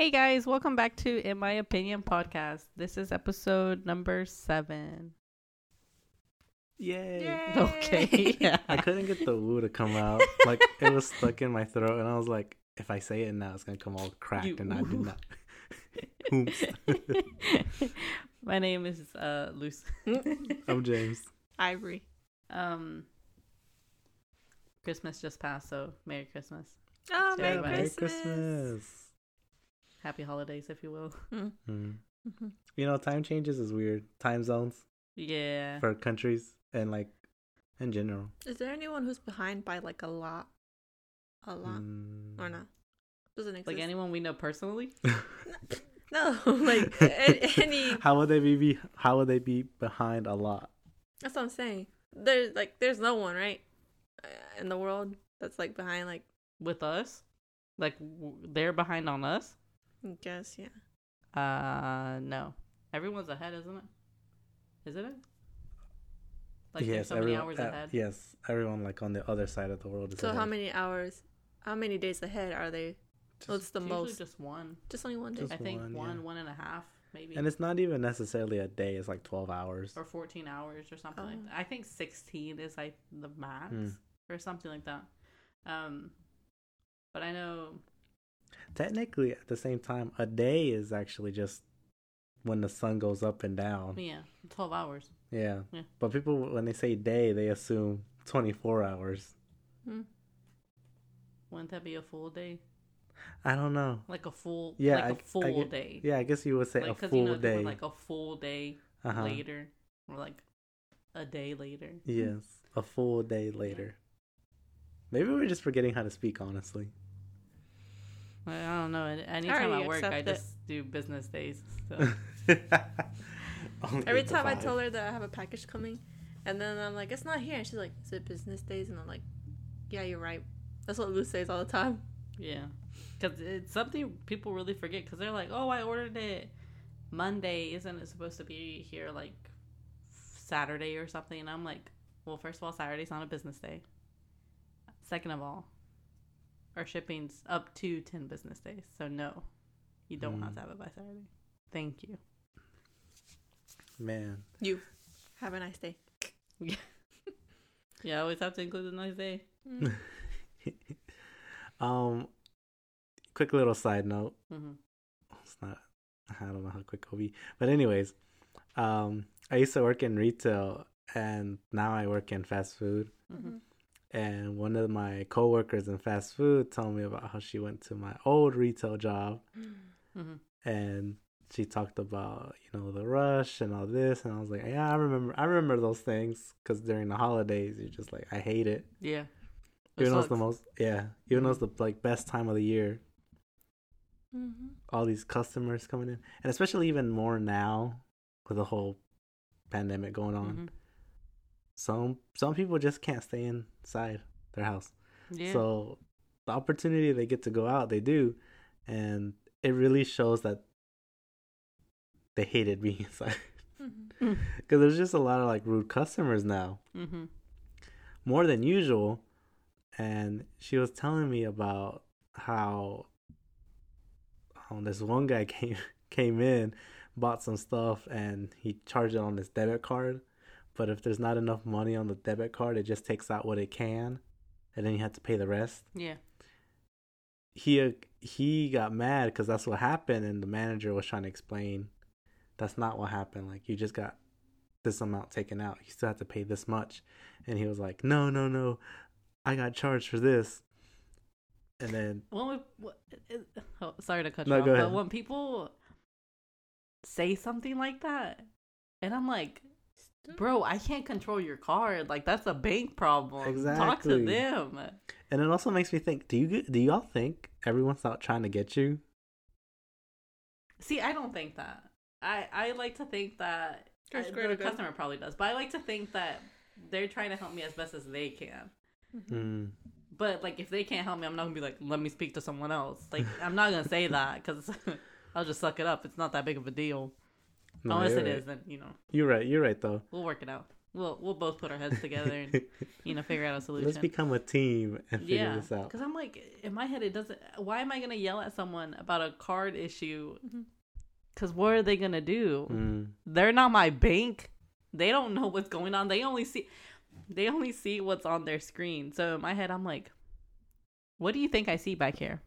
Hey guys, welcome back to In My Opinion podcast. This is episode number seven. Yay. Okay. Yeah. I couldn't get the woo to come out. Like it was stuck in my throat and I was like, if I say it now it's gonna come all cracked You- and I did not. Oops. My name is uh Luce. I'm James. Ivory. um Christmas just passed, so Merry Christmas. Oh, Merry Merry Merry Christmas. Christmas. Happy holidays if you will. Mm. You know, time changes is weird. Time zones Yeah. for countries and like in general. Is there anyone who's behind by like a lot? A lot Mm. or not? Doesn't exist. Like anyone we know personally? No, like any. How would they be, be? How would they be behind a lot? That's what I'm saying. There's like there's no one right uh, in the world that's like behind like With us? Like w- they're behind on us? I guess yeah. Uh no. Everyone's ahead, isn't it? Isn't it? Like there's so many hours uh, ahead. Yes, everyone like on the other side of the world is So how many hours? How many days ahead are they? What's the It's usually most? just one. Just only one day. Just I think one, one, yeah. one and a half, maybe. And it's not even necessarily a day. It's like twelve hours. or 14 hours or something like Oh. that. I think 16 is like the max Hmm. or something like that. Um, but I know, Technically, at the same time, a day is actually just when the sun goes up and down. yeah, 12 hours. Yeah. Yeah. But people, when they say day, they assume 24 hours. Hmm. Wouldn't that be a full day? I don't know. Like a full, Yeah, like a I- I full get- day. Yeah, I guess you would say like, a full you know, day. Like a full day uh-huh. later, or like a day later. Yes, a full day later. Maybe we're just forgetting how to speak, honestly. I I don't know. Anytime already I work, I accept it. just do business days. So. Every eight to time I tell her that I have a package coming, and then I'm like, it's not here. And she's like, is it business days? And I'm like, yeah, you're right. That's what Lou says all the time. Yeah, because it's something people really forget. Because they're like, "Oh, I ordered it Monday. Isn't it supposed to be here like Saturday or something?" And I'm like, "Well, first of all, Saturday's not a business day. Second of all, our shipping's up to ten business days. So no, you don't have Mm. to have it by Saturday. Thank you. Man, You have a nice day. Yeah, I always have to include a nice day. Mm. um, quick little side note. hmm It's not. I don't know how quick it'll be, but anyways, um, I used to work in retail, and now I work in fast food. hmm And one of my coworkers in fast food told me about how she went to my old retail job, hmm and she talked about you know the rush and all this, and I was like, yeah, I remember, I remember those things because during the holidays, you're just like, I hate it. Yeah. Even though it's the most, yeah, even though it's the like best time of the year, Mm-hmm. all these customers coming in, and especially even more now with the whole pandemic going on. Mhm. Some some people just can't stay inside their house. Yeah. So the opportunity they get to go out, they do, and it really shows that they hated being inside Mm-hmm. because there's just a lot of like rude customers now, hmm more than usual. And she was telling me about how um, this one guy came came in, bought some stuff, and he charged it on his debit card. But if there's not enough money on the debit card, it just takes out what it can, and then you have to pay the rest. Yeah. he uh, he got mad because that's what happened and the manager was trying to explain that's not what happened. Like you just got this amount taken out. You still have to pay this much. And he was like no no no. I got charged for this. And then When we, what, it, oh, sorry to cut No, you off, but when people say something like that, and I'm like, bro, I can't control your card. Like that's a bank problem. Exactly. Talk to them. and it also makes me think do you do y'all think everyone's out trying to get you See, I don't think that. I I like to think that You're I- the to go. customer probably does, but I like to think that they're trying to help me as best as they can. mm. But like, if they can't help me, I'm not gonna be like, let me speak to someone else. Like, I'm not gonna say that because I'll just suck it up. It's not that big of a deal. No, Unless you're it right. is, then you know you're right you're right though we'll work it out. we'll we'll both put our heads together and you know figure out a solution. Let's become a team and figure yeah, this out. because I'm like in my head it doesn't. Why am I gonna yell at someone about a card issue? Because what are they gonna do? Mm. They're not my bank. They don't know what's going on. They only see they only see what's on their screen. So in my head I'm like, what do you think I see back here?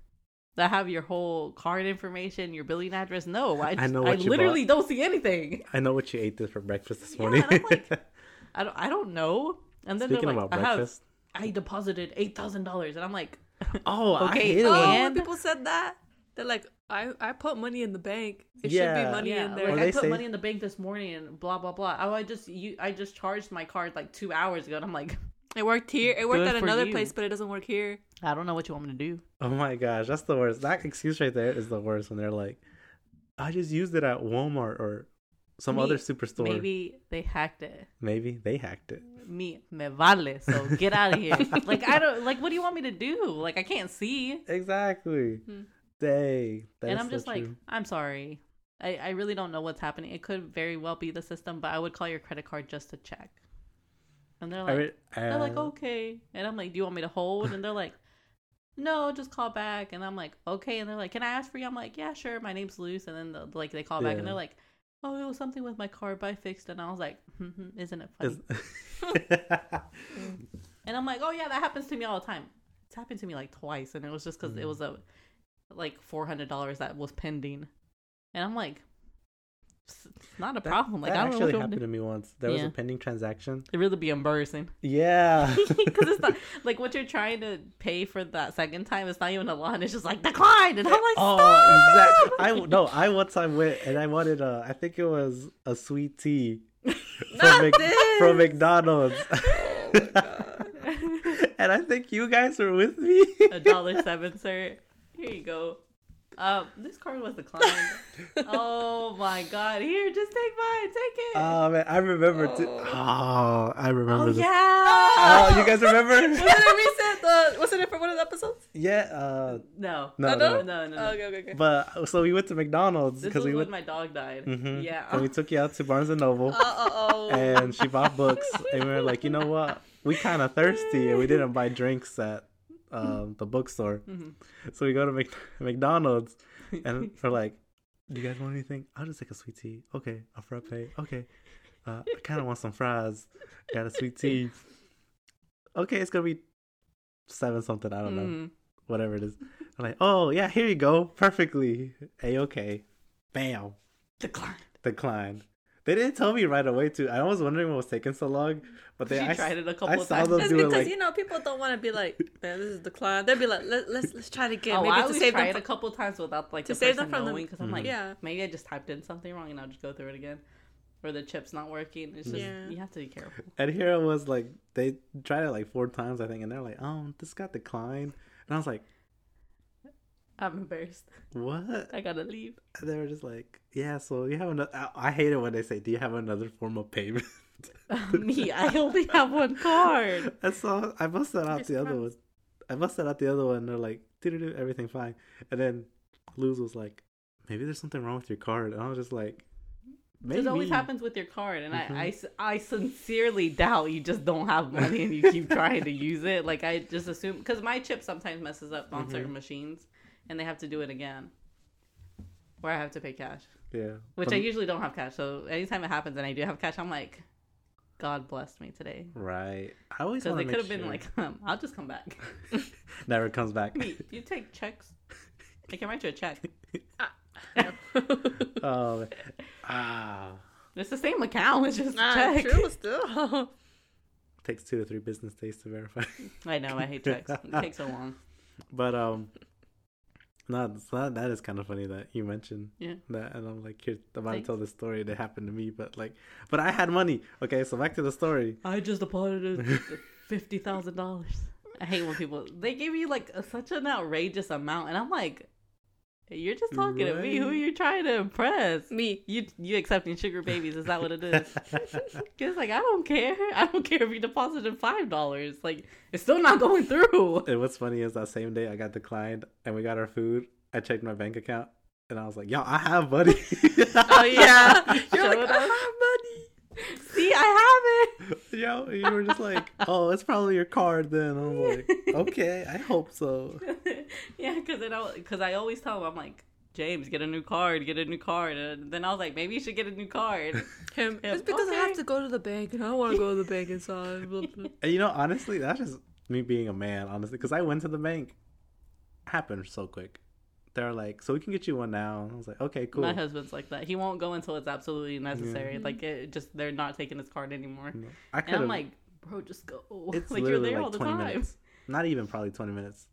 I have your whole card information, your billing address. No, I, I know I what you literally don't see anything. I know what you ate this for breakfast this morning. and I'm like, I don't I don't know. And then Speaking they're like, about I have I deposited eight thousand dollars, and I'm like, oh, I Okay, hate Oh, when- people said that, they're like, I, I put money in the bank. It should be money yeah, in there. like Or I put say- money in the bank this morning, and blah blah blah. Oh, I just you I just charged my card like two hours ago, and I'm like, It worked here. It worked Good at another you. place, but it doesn't work here. I don't know what you want me to do. Oh my gosh, that's the worst. That excuse right there is the worst when they're like, I just used it at Walmart or some Me- other superstore. Maybe. Maybe they hacked it. Maybe they hacked it. Me me vale. So get out of here. like I don't like. What do you want me to do? Like I can't see. Exactly. Hmm. Dang. and I'm so just like, true. I'm sorry. I, I really don't know what's happening. It could very well be the system, but I would call your credit card just to check. And they're like, re- they're like, uh, okay. And I'm like, do you want me to hold? And they're like, no, just call back. And I'm like, okay. And they're like, can I ask for you? I'm like, yeah, sure. My name's Luce. And then the, like they call back and they're like, oh, it was something with my card, but I fixed it. And I was like, hmm isn't it funny? And I'm like, oh yeah, that happens to me all the time. It's happened to me like twice, and it was just because it Mm. was a like four hundred dollars that was pending, and I'm like, it's it's not a That- problem. Like that I don't actually happened to me once. There was a pending transaction. It really be embarrassing Yeah. because it's not like what you're trying to pay for that second time. It's not even a lot. It's just like declined, and I'm like, oh, stop! exactly. I no, I one time went and I wanted a. I think it was a sweet tea from, from McDonald's. Oh and I think you guys were with me. a dollar seven, sir. Here you go. Um, this card was declined. oh my god! Here, just take mine. Take it. Oh man, I remember. Too. Oh. Oh, I remember. oh this. yeah. Oh, you guys remember? was it a recent? Uh, was it for one of the episodes? yeah. Uh, No. no, no, no? no. No, no, no. Oh, okay, okay, okay. But so we went to McDonald's because we when went. my dog died. Mhm. Yeah. And we took you out to Barnes and Noble. Uh oh. and she bought books and we were like you know what we kind of thirsty and we didn't buy drinks at um, the bookstore. Mhm. so we go to Mc- mcdonald's and we're like do you guys want anything? I'll just take a sweet tea. Okay a frappe. Okay uh, i kind of want some fries. Got a sweet tea. Okay it's gonna be seven something i don't know. Mhm. whatever it is. I'm like oh yeah here you go. Perfectly. A okay bam. Declined. declined. They didn't tell me right away too. I was wondering what was taking so long, but they She I, tried it a couple saw times. them That's do it because like you know people don't want to be like, man, this is decline. They'll be like, Let, let's let's try it again, oh, maybe I to always save try them. it a couple times without like to the save person them from knowing because I'm Mhm. like, yeah, maybe I just typed in something wrong and I'll just go through it again, or the chip's not working. It's just Yeah. you have to be careful. and here it was like they tried it like four times I think, and they're like, oh, this got declined, and I was like, I'm embarrassed. what? I gotta leave. And they were just like, yeah. So you have another. I, I hate it when they say, do you have another form of payment? Me, I only have one card. And so I busted out the other one. I busted out the other one. And they're like, do everything fine. And then Luz was like, maybe there's something wrong with your card. And I was just like, maybe. This always happens with your card, and Mhm. I sincerely doubt you just don't have money and you keep trying to use it. Like I just assume because my chip sometimes messes up on Mhm. certain machines, and they have to do it again, where I have to pay cash, Yeah. which But- I usually don't have cash. So anytime it happens and I do have cash, I'm like, God blessed me today. Right. I always Because want it could make have been like, um, I'll just come back. never comes back. Me, you take checks. I can write you a check. oh, man. ah, It's the same account. It's just a nah, check. true, still. takes two to three business days to verify. I know. I hate checks. It takes so long. but um, no, so that that is kind of funny that you mentioned Yeah. that, and I'm like, here, I'm about Thanks. to tell the story that happened to me, but like, but I had money. Okay, so back to the story. I just deposited fifty thousand dollars. I hate when people they give you like a, such an outrageous amount, and I'm like, you're just talking to me. Who are you trying to impress? Me. You you accepting sugar babies? Is that what it is? It's like I don't care. I don't care if you deposited five dollars. Like it's still not going through. and what's funny is that same day I got declined, and we got our food. I checked my bank account, and I was like, yo, I have money. Oh yeah. You're Show like, it I have money. See, I have it. Yo, you were just like, oh, it's probably your card. Then I'm like, okay, I hope so. yeah, because it because I always tell him I'm like James, get a new card, get a new card, and then I was like, maybe you should get a new card. Him, Yeah, it's because I have to go to the bank and I don't want to go to the bank inside. Blah, blah. And you know, honestly, that's just me being a man, honestly, because I went to the bank. Happened so quick. They're like, so we can get you one now. I was like, okay, cool. My husband's like that. He won't go until it's absolutely necessary. Like it just they're not taking his card anymore. I and I'm like, bro, just go. It's like you're literally there like all the 20 time. minutes. Not even probably 20 minutes.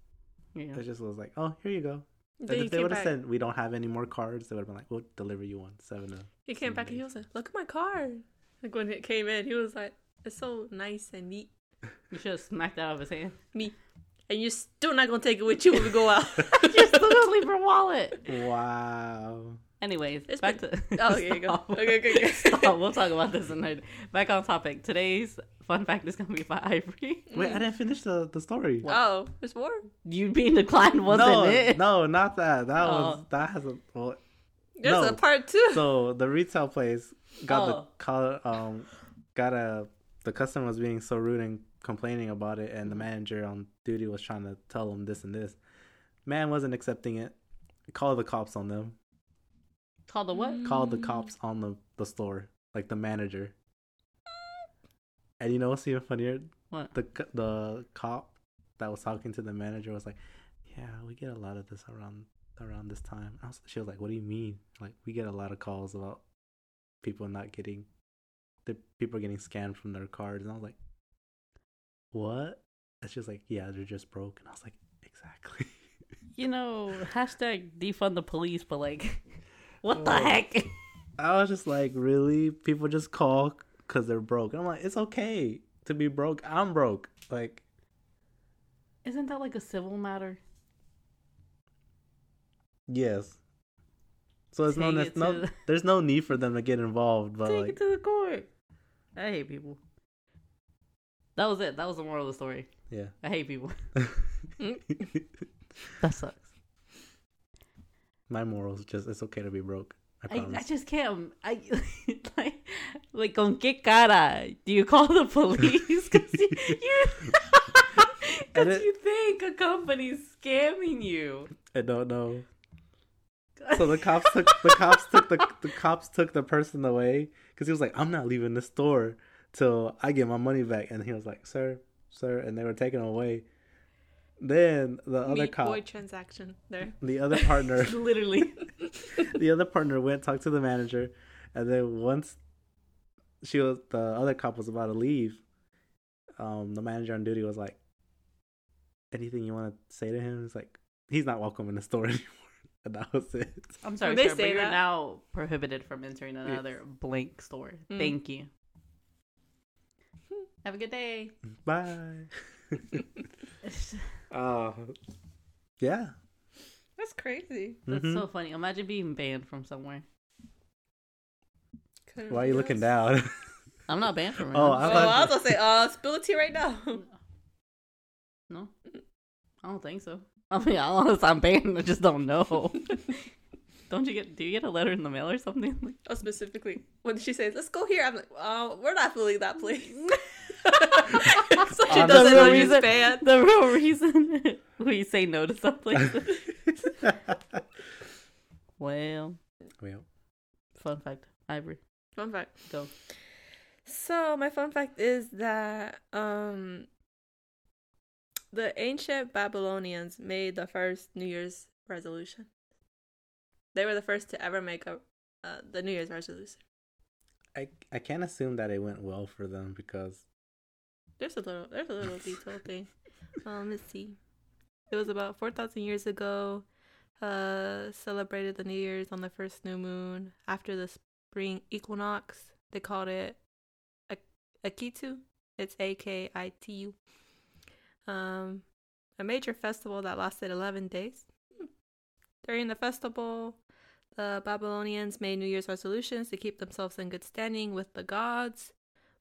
Yeah. It just was like, oh, here you go. Then And if they would have said we don't have any more cards, they would have been like, we'll deliver you one. Seven. to- He came back and he was like, "Look at my card." Like when it came in, he was like, "It's so nice and neat." You should have smacked that out of his hand. Me, and you're still not gonna take it with you when we go out. You're still gonna leave your wallet. Wow. Anyways, It's back been- to. Oh, here you go. Okay, okay, okay. Stop. We'll talk about this another. Back on topic. Today's fun fact is gonna be by Ivory. Wait, I didn't finish the, the story. oh, there's more. You being declined wasn't no, it? no, not that. That was Oh. that has a well, There's No. a part two. so the retail place got Oh. the call um got a the customer was being so rude and complaining about it and the manager on duty was trying to tell him this and this. Man wasn't accepting it. Called the cops on them. Called the what? called the cops on the, the store like the manager. And you know what's even funnier? What? the the cop that was talking to the manager was like yeah we get a lot of this around around this time. I was, she was like what do you mean? Like we get a lot of calls about people not getting the people getting scammed from their cards. And i was like what and she was like yeah they're just broke and i was like exactly You know, hashtag defund the police, but like, what the Oh. heck? i was just like really people just call because they're broke and i'm like it's okay to be broke i'm broke like Isn't that like a civil matter? Yes. So it's no, there's no the- there's no need for them to get involved, but Take like it to the court. I hate people. That was it. That was the moral of the story. yeah. I hate people. That sucks. My morals just it's okay to be broke. I I. I just can't. I like, like con qué cara do you call the police? Because you, you, it- you think a company's scamming you. I don't know. So the cops took the cops took the the cops took the person away because he was like, I'm not leaving the store till I get my money back, and he was like, Sir, sir, and they were taking him away. Then the other Meat cop, boy transaction there. the other partner, Literally. the other partner went talked to the manager, and then once she was the other cop was about to leave, um, the manager on duty was like, "Anything you want to say to him?" He's like, "He's not welcome in the store anymore," and that was it. I'm sorry, They sir, say but you're that. now prohibited from entering another blank store. Mm. Thank you. Have a good day. Bye. Uh, yeah. That's crazy. That's Mhm. so funny. Imagine being banned from somewhere. Couldn't Why are you be looking us. down? I'm not banned from it. Oh, I'm Oh, I was gonna say, uh, spill the tea right now. no, I don't think so. I mean, unless I'm banned, I just don't know. don't you get? Do you get a letter in the mail or something? Like, Oh, specifically when she says, "Let's go here," I'm like, "Oh, we're not filling that place." so she doesn't know The you reason- the real reason we say no to something. well, well, fun fact, Ivory, Fun fact. go. So my fun fact is that um the ancient Babylonians made the first New Year's resolution. They were the first to ever make a uh, the New Year's resolution. I I can't assume that it went well for them because There's a little there's a little detail thing. Um, let's see. It was about four thousand years ago. Uh, celebrated the New Year's on the first new moon after the spring equinox. They called it Ak- Akitu. It's A K I T U. Um, a major festival that lasted eleven days. During the festival, the Babylonians made New Year's resolutions to keep themselves in good standing with the gods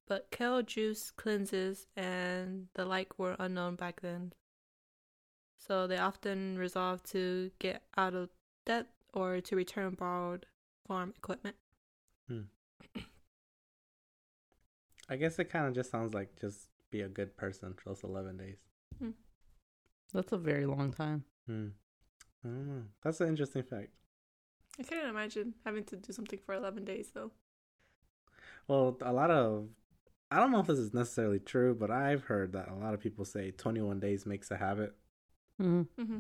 but kale juice cleanses and the like were unknown back then. So they often resolved to get out of debt or to return borrowed farm equipment. I guess it kind of just sounds like just be a good person for those 11 days. That's a very long time. Hmm. I. That's an interesting fact. I couldn't imagine having to do something for 11 days, though. Well, a lot of I don't know if this is necessarily true, but I've heard that a lot of people say 21 days makes a habit. hmm Mm-hmm.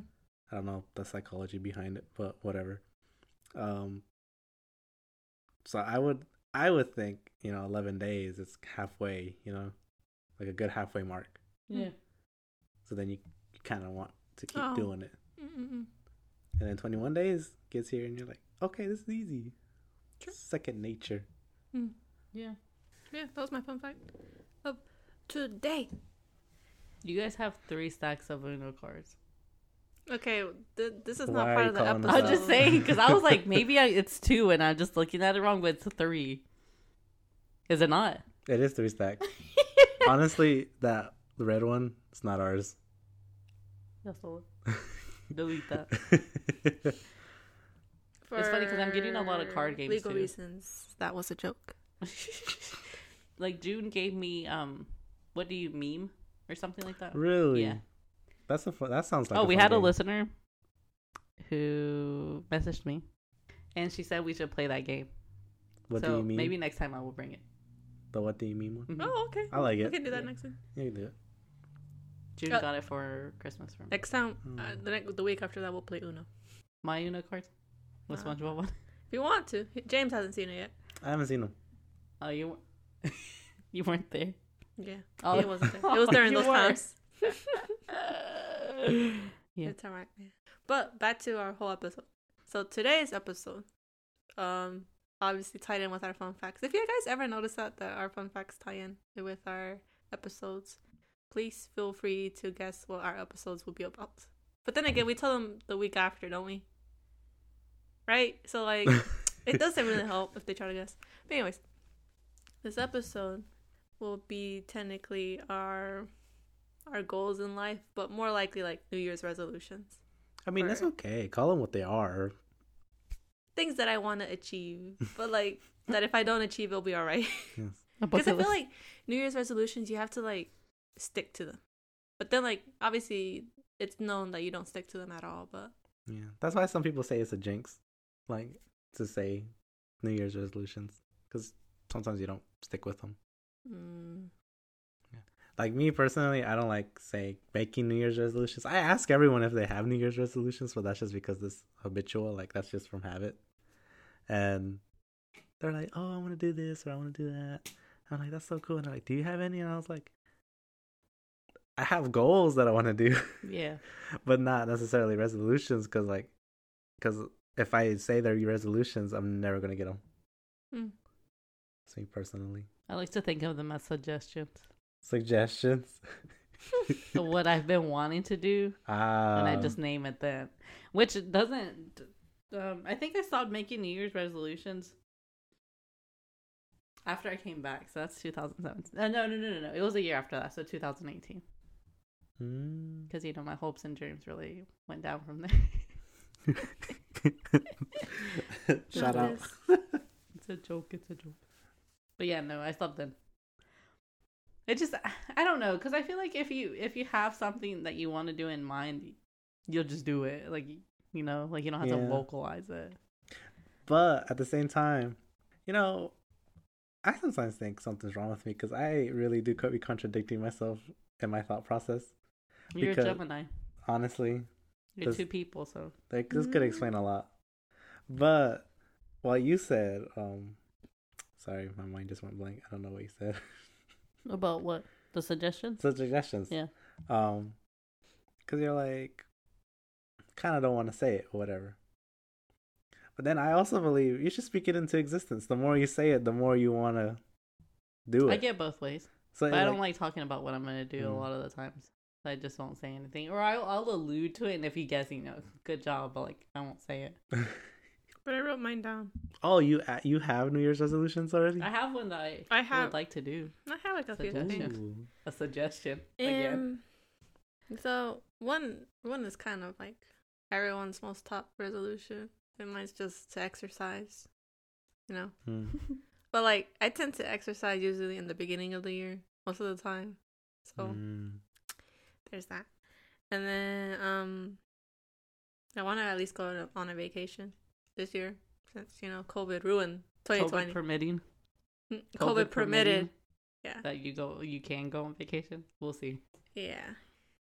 I don't know the psychology behind it, but whatever. Um so I would I would think, you know, 11 days it's halfway, you know, like a good halfway mark. Yeah. So then you, you kind of want to keep Oh. doing it. Mm-mm. And then 21 days gets here and you're like, "Okay, this is easy." True. Second nature. Mm. Yeah. Yeah, that was my fun fact of today. You guys have three stacks of Uno cards. Okay, th- this is Why not part of the episode. I'm just saying because I was like, maybe I, it's two, and I'm just looking at it wrong, but it's three. Is it not? It is three stacks. Honestly, that the red one, it's not ours. That's all. Delete that. It's funny because I'm getting a lot of card games, Legal too. reasons, that was a joke. like June gave me um, what do you meme or something like that? really? Yeah. That's a fun, that sounds like oh, a we fun had a listener who messaged me, and she said we should play that game. What so do you mean? maybe next time I will bring it. the what do you mean one? Mhm. Oh, okay. I like it. We can do that Yeah. next time. You can do it. June Uh, got it for Christmas from Next time, uh, Mm. the, next, the week after that, we'll play Uno. my Uno cards. The Uh, SpongeBob one. If you want to. James hasn't seen it yet. I haven't seen them. Oh, you weren't. you weren't there. Yeah, Oh, he wasn't there. It was during You those were. times. Yeah. It's alright. Yeah. But back to our whole episode. So today's episode, um, obviously tied in with our fun facts. If you guys ever notice that that our fun facts tie in with our episodes, please feel free to guess what our episodes will be about. But then again, we tell them the week after, don't we? Right? So like, it doesn't really help if they try to guess. But anyways, this episode will be technically our our goals in life, but more likely like New Year's resolutions. I mean, that's okay. Call them what they are. Things that I want to achieve, but like that if I don't achieve, it'll be all right. Yes. Because I feel like New Year's resolutions, you have to like stick to them. But then, like, obviously, it's known that you don't stick to them at all. But Yeah. That's why some people say it's a jinx, like to say New Year's resolutions, because sometimes you don't stick with them. mm, Like me personally, I don't like say making New Year's resolutions. I ask everyone if they have New Year's resolutions, but that's just because this habitual, like that's just from habit. And they're like, "Oh, I want to do this or I want to do that." I'm like, "That's so cool." And they're like, "Do you have any?" And I was like, "I have goals that I want to do, yeah. but not necessarily resolutions." Because like, because if I say they're resolutions, I'm never gonna get them. Mm. That's me personally. I like to think of them as suggestions. Suggestions. So what I've been wanting to do, Ah, and I just name it then, which doesn't. Um, I think I stopped making New Year's resolutions after I came back. So that's 2017. Uh, no, no, no, no, no. It was a year after that, so 2018. Mm. Because you know my hopes and dreams really went down from there. Shout out. It's a joke. It's a joke. But yeah, no, I stopped then. It just I don't know because I feel like if you if you have something that you want to do in mind, you'll just do it. Like you know, like you don't have to Yeah. vocalize it. But at the same time, you know, I sometimes think something's wrong with me because I really do be contradicting myself in my thought process. You're Because- a Gemini. Honestly, You're two people, so like this could explain a lot. But what you said, um, sorry, my mind just went blank. I don't know what you said. about what the suggestions? The suggestions. Yeah. Um, because you're like, kind of don't want to say it or whatever. But then I also believe you should speak it into existence. The more you say it, the more you want to do it. I get both ways, so but I like- don't like talking about what I'm gonna do a Mm. lot of the times. I just won't say anything, or I'll, I'll allude to it, and if he guesses, you know, good job, but like I won't say it. but I wrote mine down. oh, you uh, you have New Year's resolutions already? I have one that I, I have- would like to do. I have like a Suggestion. things. A suggestion again. Um, so one one is kind of like everyone's most top resolution, and mine's just to exercise. You know, Hmm. But like I tend to exercise usually in the beginning of the year most of the time. So Mm. There's that. And then um I want to at least go to- on a vacation this year since you know COVID ruined 2020. COVID permitting. Mm, COVID, permitted. Yeah. that you go, you can go on vacation. We'll see. Yeah.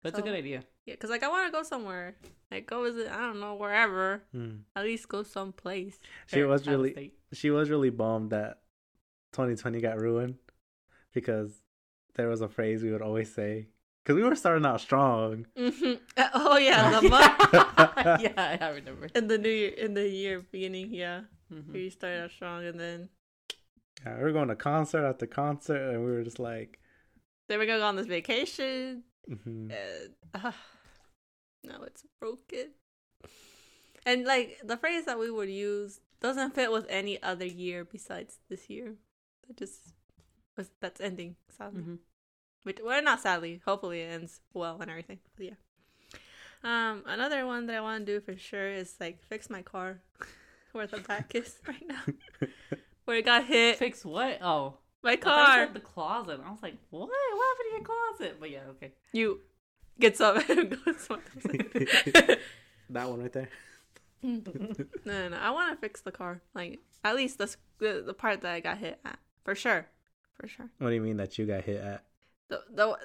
That's it's a good idea. Yeah, cuz like I want to go somewhere. Like go visit, I don't know, wherever. Mm. At least go someplace. She was really she was really bummed that 2020 got ruined because there was a phrase we would always say because we were starting out strong. hmm Oh yeah, the month yeah, I remember. in the new year in the year beginning, yeah. Mhm. We started out strong and then Yeah, we were going to concert after concert, and we were just like, then we're gonna go on this vacation. mhm. and uh, now it's broken. And like the phrase that we would use doesn't fit with any other year besides this year. That just was that's ending sadly. Which well not sadly. Hopefully it ends well and everything. But yeah. Um, another one that I want to do for sure is like fix my car, where the back is right now, where it got hit. Fix what? Oh, My I car. said the closet. I was like, what? What happened to your closet? But yeah, okay. You get some. go some- that one right there. no, no, no. I want to fix the car. Like at least the, the the part that I got hit at, for sure, for sure. What do you mean that you got hit at? The the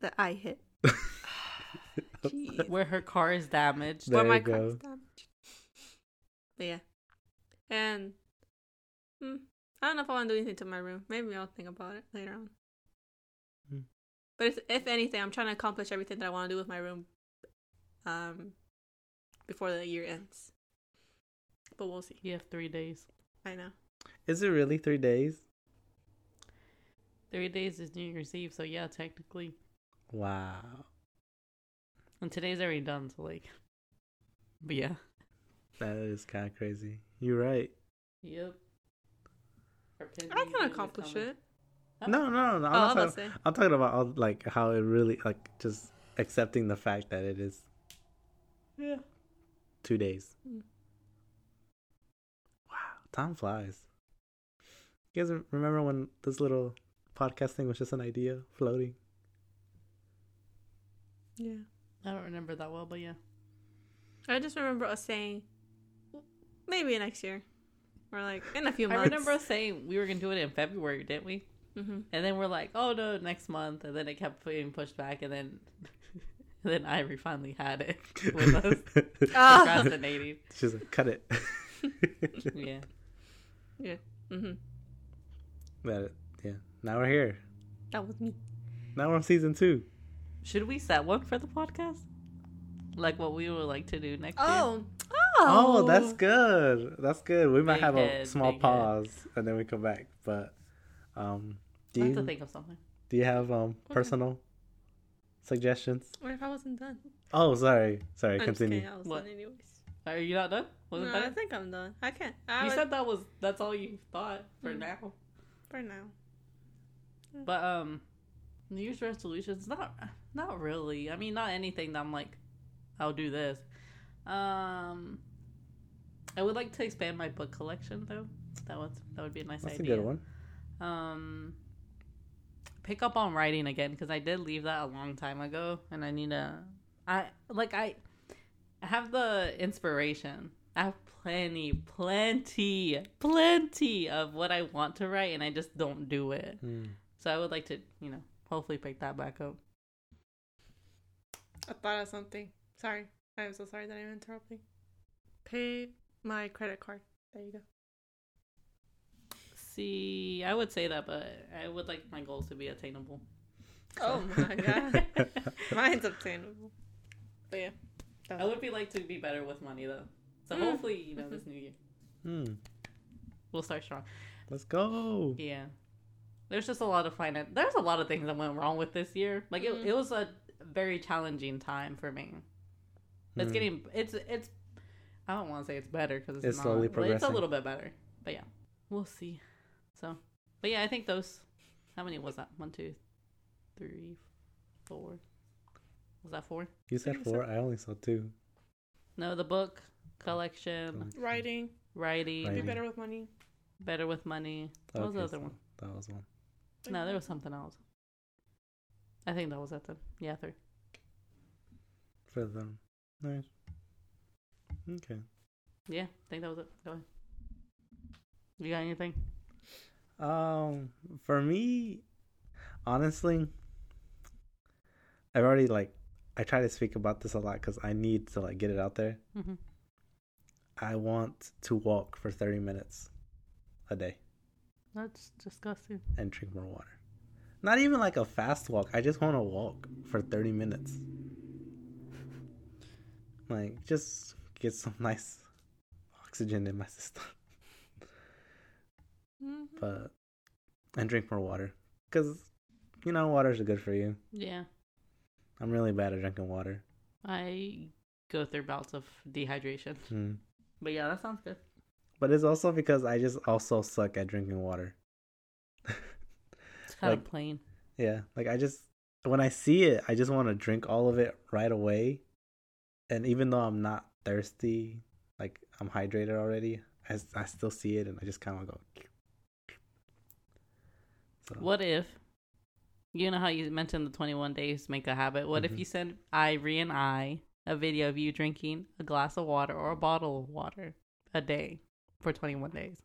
that I hit. Jeez. Where her car is damaged. There Where my car is damaged. But yeah, and hmm, I don't know if I want to do anything to my room. Maybe I'll think about it later on. Hmm. But if, if anything, I'm trying to accomplish everything that I want to do with my room, um, before the year ends. But we'll see. You have three days. I know. Is it really three days? Three days is New Year's Eve, so yeah, technically. Wow, And today's already done, so like. But yeah. that is kind of crazy. You're right. Yep. I can accomplish it. No, no, no. I'm, Oh, not talking, say. I'm talking about all, like how it really like just accepting the fact that it is Yeah. two days. Mm. Wow, time flies. You guys remember when this little podcast thing was just an idea floating? Yeah. I don't remember that well, but yeah. I just remember us saying, maybe next year, or like in a few months. I months. remember us saying we were gonna do it in February, didn't we? hmm And then we're like, oh no, next month, and then it kept being pushed back, and then, and then Ivory finally had it with us procrastinating. She's like, cut it. Yeah. Yeah. hmm but yeah, now we're here. That was me. Now we're on season two. Should we set one for the podcast? Like what we would like to do next year? Oh. Oh, that's good. That's good. We might Big have a small big head. pause and then we come back. But um, do I have to you think of something. do you have um Okay. personal suggestions? What if I wasn't done? Oh, sorry, sorry. I'm just Continue. kidding. I was What? done anyways. Are you not done? No, Wasn't I think I'm done. I can't. I You would- said that was that's all you thought for Mm. now. for now. But um, New Year's resolutions not not really. I mean, not anything that I'm like, I'll do this. Um, I would like to expand my book collection though. That would that would be a nice idea. That's a good one. Um, pick up on writing again because I did leave that a long time ago, and I need to. I like I, I have the inspiration. I have plenty, plenty, plenty of what I want to write, and I just don't do it. Hmm. So I would like to, you know, hopefully pick that back up. I thought of something. Sorry. I'm so sorry that I'm interrupting. Pay my credit card. There you go. See, I would say that, but I would like my goals to be attainable. Oh my god. Mine's obtainable. But yeah. that I was- would be like to be better with money though. So Mm. hopefully, you know, this new year Hmm. we'll start strong. Let's go. Yeah. There's just a lot of finance. There's a lot of things that went wrong with this year. Like Mhm. it, it was a very challenging time for me. It's Hmm. getting it's it's. I don't want to say it's better because it's, It's not, slowly but It's a little bit better, but yeah, we'll see. So, but yeah, I think those. How many was that? One, two, three, four. Was that four? You said think so. four. I only saw two. No, the book collection, Writing. writing, Be better with money. Better with money. What was the other so one? That was one. No, there was something else. I think that was it then. Yeah, three. For them. Nice. Okay. Yeah, I think that was it. Go ahead. You got anything? Um, for me, honestly, I've already like I try to speak about this a lot because I need to like get it out there. Mm-hmm. I want to walk for thirty minutes a day That's disgusting. and drink more water. Not even like a fast walk. I just want to walk for thirty minutes. Like just get some nice oxygen in my system. Mhm. but and drink more water because you know waters good for you Yeah, i'm really bad at drinking water I go through bouts of dehydration. mm. But yeah, that sounds good. But it's also because i just also suck at drinking water It's kind Like- of plain. yeah like i just when i see it i just want to drink all of it right away and even though i'm not thirsty like i'm hydrated already I still see it and i just kind of go so, What if, you know how you mentioned the 21 days make a habit? What Mhm. if you send Ivory and I a video of you drinking a glass of water or a bottle of water a day for 21 days?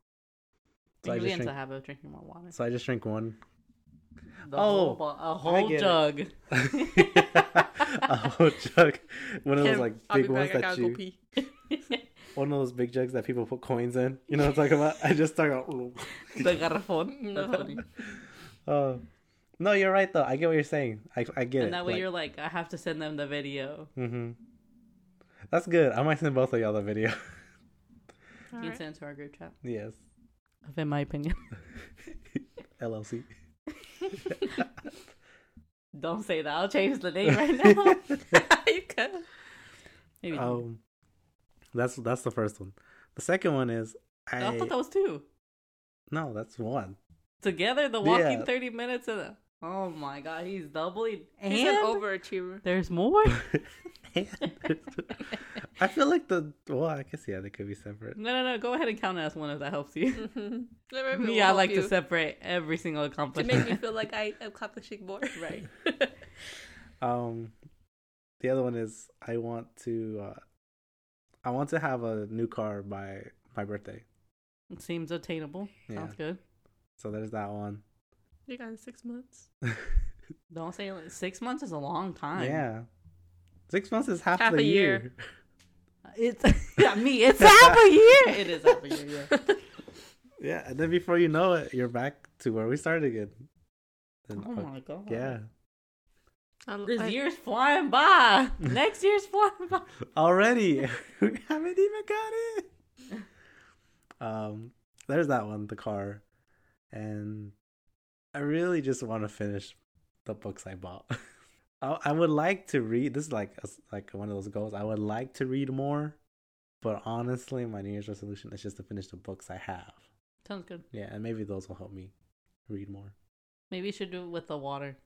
So I you just get into drink- the habit of drinking more water. so i just drink one The Oh, whole bo- a whole get it. jug. a whole jug one of those like big ones back. That you one of those big jugs that people put coins in. You know what I'm talking about? I just start going. the garrafon. No. That's. Oh, no, you're right though. I get what you're saying. I I get it. And that way you're like, I have to send them the video. hmm That's good. I might send both of y'all the video. You can right. send it to our group chat. yes, In my opinion. LLC. Don't say that. I'll change the name right now. you could. Maybe. Um, that's that's the first one. The second one is I, I thought that was two. no, that's one. Together, the walking Yeah. 30 minutes of the. Oh my god, he's doubling. And He's an overachiever. there's more? And I feel like the well, I guess yeah, they could be separate. no, no, no. Go ahead and count it as one if that helps you. Mhm. Maybe it will yeah, I like you to separate every single accomplishment to accomplishment. make me feel like I am accomplishing more. Right. Um, the other one is I want to, uh, I want to have a new car by my birthday. It seems attainable. Yeah. Sounds good. So there's that one. You got six months. Don't say six months is a long time. yeah, six months is half, Half the a year. year. It's yeah, me. It's half a year. It is half a year. Yeah. Yeah, and then before you know it, you're back to where we started again. Then, Oh uh, my god. yeah, I- This I- year's flying by. Next year's flying by. already we haven't even got it. Um, there's that one, the car, and I really just want to finish the books I bought. I, I would like to read. This is like a, like one of those goals. I would like to read more, but honestly, my New Year's resolution is just to finish the books I have. Sounds good. Yeah, and maybe those will help me read more. Maybe you should do it with the water.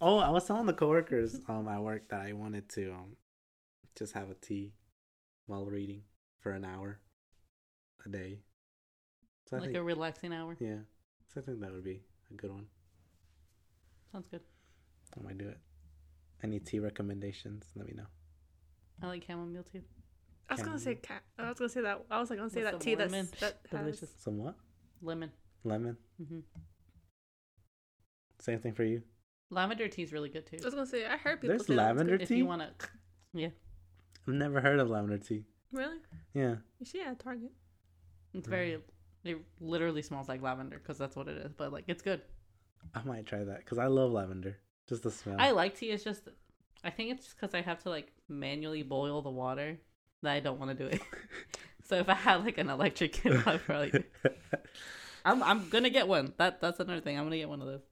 Oh, I was telling the coworkers um at work that I wanted to um just have a tea while reading for an hour a day. So like think, a relaxing hour. yeah, so I think that would be a good one. Sounds good. I might do it. Any tea recommendations? Let me know. I like chamomile tea. I was gonna say cat. I was gonna say that. I was like gonna say With that some tea that's lemon. that has. Delicious. Some what? Lemon. Lemon. hmm Same thing for you. Lavender tea is really good too. I was gonna say I heard people There's say that was lavender good. If tea? you want to, yeah, I've never heard of lavender tea. Really? Yeah. You see at Target. it's very. It literally smells like lavender because that's what it is. But like, it's good. I might try that because I love lavender. Just the smell. I like tea. It's just, I think it's just because I have to like manually boil the water that I don't want to do it. so if I had like an electric kettle, I'd probably. I'm I'm gonna get one. That that's another thing. I'm gonna get one of those.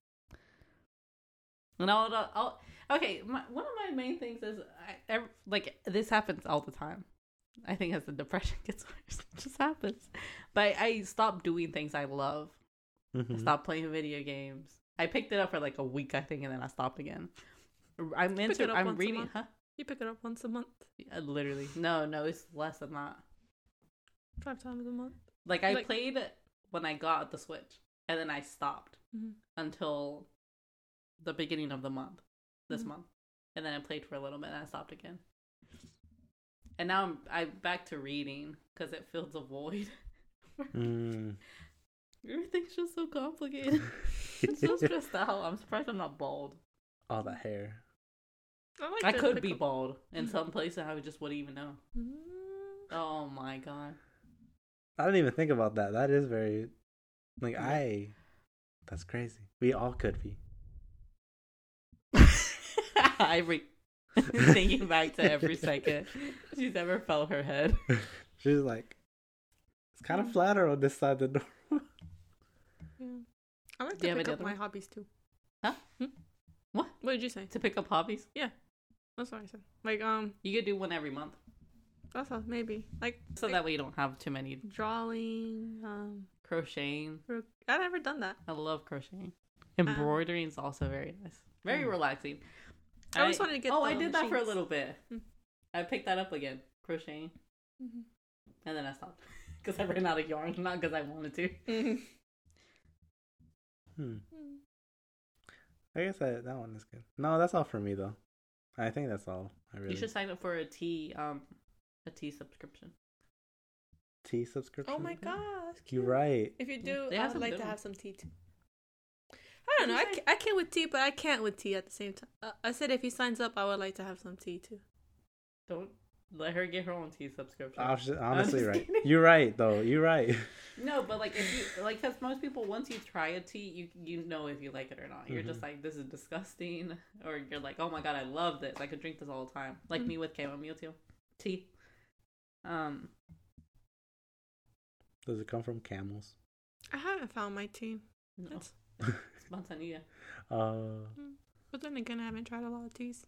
And I'll, I'll, I'll okay. My, one of my main things is I, like this happens all the time. I think as the depression gets worse, it just happens. But I, I stopped doing things I love. I Mhm. stopped playing video games. I picked it up for like a week, I think, and then I stopped again. I'm pick into. it I'm reading. Huh? You pick it up once a month, Yeah, literally. No, no, it's less than that. five times a month. Like I Like- played when I got the Switch, and then I stopped Mhm. until the beginning of the month, this Mhm. month, and then I played for a little bit and I stopped again. And now I'm I'm back to reading because it fills a void. Mm. Everything's just so complicated. I'm so stressed out. I'm surprised I'm not bald. All that hair. I, like I could pickle- be bald in some places. I would just wouldn't even know. Mm. Oh my god. I didn't even think about that. That is very, like I. That's crazy. We all could be. Ivory thinking back to every second she's ever felt her head. She's like, it's kind of flatter on this side of the door. Yeah. I like to pick up my one? hobbies too. Huh? Hmm? What? What did you say? To pick up hobbies, Yeah. That's what I said. Like um, you could do one every month, that's all, maybe like so that way you don't have too many drawing. Um, crocheting. ro- I never done that. I love crocheting. Embroidering is also very nice, very Mm. relaxing. I always wanted to get Oh, I did that for a little bit. Mm. I picked that up again, crocheting, Mhm. and then I stopped because I ran out of yarn, not because I wanted to. Mhm. Hmm. I guess that that one is good. No, that's all for me though. I think that's all. I really You should sign up for a tea, um, a tea subscription. tea subscription. Oh my gosh! that's You're right. If you do, They I would like to have some tea too. I don't know. I can't, I can't with tea, but I can't with tea at the same time. Uh, I said if he signs up, I would like to have some tea too. Don't let her get her own tea subscription. I honestly right. kidding. You're right though. You're right. No, but like if you like, because most people once you try a tea, you you know if you like it or not. You're just Mhm. like this is disgusting, or you're like oh my god I love this. I could drink this all the time. Like Mhm. me with chamomile tea. Tea. Um, Does it come from camels? I haven't found my tea. no, That's, it's Manzanilla. Uh, but then again, I haven't tried a lot of teas.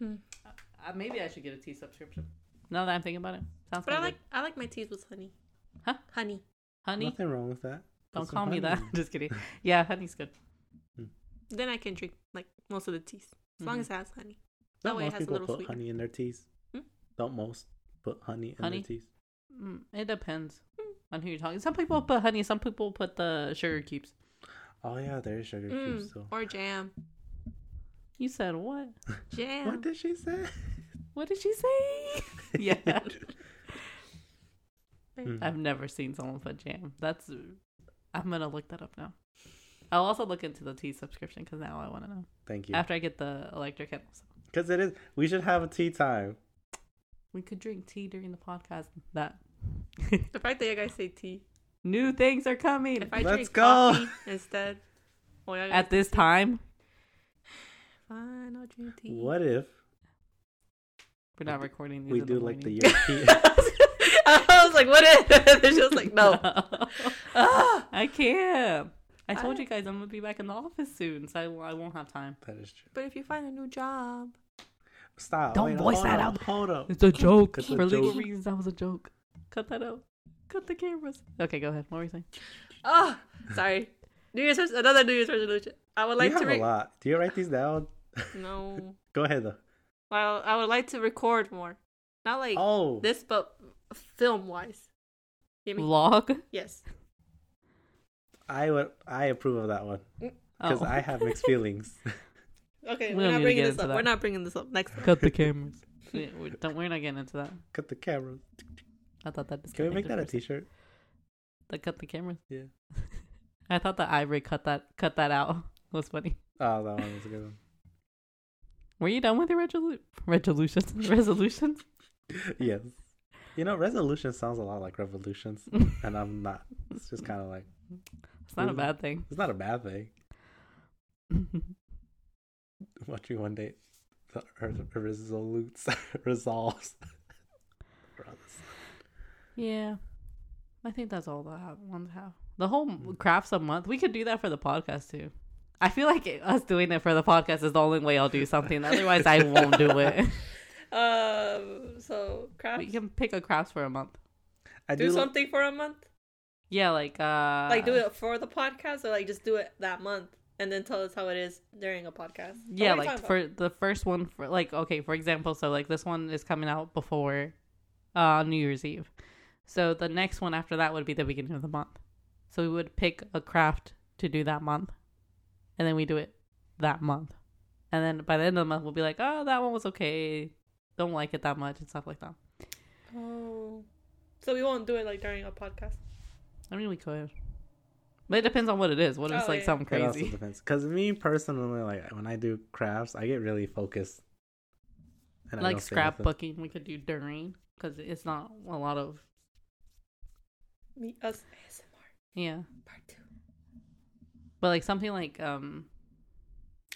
Hmm. Uh, maybe I should get a tea subscription. Now that I'm thinking about it, sounds. But I kinda like I like my teas with honey. Huh? Honey. honey. nothing wrong with that. Don't Put some call me that. just kidding. Yeah, honey's good. Then I can drink like most of the teas as long Mhm. as it has honey. That Don't way it most has a little put sweetener. honey in their teas? Hmm? Don't most put honey in Honey? their teas? Mm, it depends on who you're talking. Some people put honey. Some people put the sugar cubes. Oh yeah, there is sugar Mm, cubes too. or jam. You said what? Jam. What did she say? What did she say? yeah. Mhm. I've never seen someone put jam. That's. I'm gonna look that up now. I'll also look into the tea subscription because now I want to know Thank you. after I get the electric kettle. So Because it is. We should have a tea time. we could drink tea during the podcast. That The fact that you guys say tea. new things are coming If I Let's drink go. coffee instead. Oh, at this time. Fine, I'll drink tea. What if We're not recording these. we in do the like the morning. European? I was like, what is if? And she was like, no. Ah. I can't. I told I- you guys I'm gonna be back in the office soon, so I, I won't have time. that is true. But if you find a new job, Stop. Don't Wait, voice that out. Hold up. It's a joke. It's a For legal joke. reasons, that was a joke. Cut that out. Cut the cameras. Okay, go ahead. What were you saying? oh, sorry. New Year's another New Year's resolution. I would like you to have re- a lot. Do you write these down? no. Go ahead though. Well, I would like to record more, not like oh, this, but film wise. Vlog. yes? I would. I approve of that one mm. because Oh. I have mixed feelings. Okay, We we are don't not need to bringing this up. that. We're not bringing this up next time. Cut the cameras. we, we, don't, we're not getting into that. Cut the cameras. I thought that. Can we make that a disconnected T-shirt? for The cut the cameras. Yeah. I thought that Ivory cut that cut that out. was funny. Oh, that one was a good one. Were you done with your resolu- resolutions? resolutions? yes. You know, resolution sounds a lot like revolutions, and I'm not. It's just kind of like It's not a bad thing. it's not a bad thing. Watching one day, the earth resolutes resolves. yeah, I think that's all want to have. The whole crafts a month. We could do that for the podcast too. I feel like it- us doing it for the podcast is the only way I'll do something. Otherwise, I won't do it. Um, so crafts. we can pick a crafts for a month. I do do. something for a month. Yeah, like uh, like do it for the podcast, or like just do it that month and then tell us how it is during a podcast. Yeah, what like for the first one, for like okay, for example, so like this one is coming out before uh New Year's Eve, So the next one after that would be the beginning of the month. So we would pick a craft to do that month, and then we do it that month. And then by the end of the month, we'll be like, oh, that one was okay. Don't like it that much and stuff like that. Oh. So we won't do it like during a podcast. I mean, we could. But it depends on what it is. What if it's Oh, like yeah. something It also crazy? depends. Because me personally, like when I do crafts, I get really focused. And I Like don't say nothing. scrapbooking, we could do during because it's not a lot of Me us ASMR yeah. part two. But like something like um,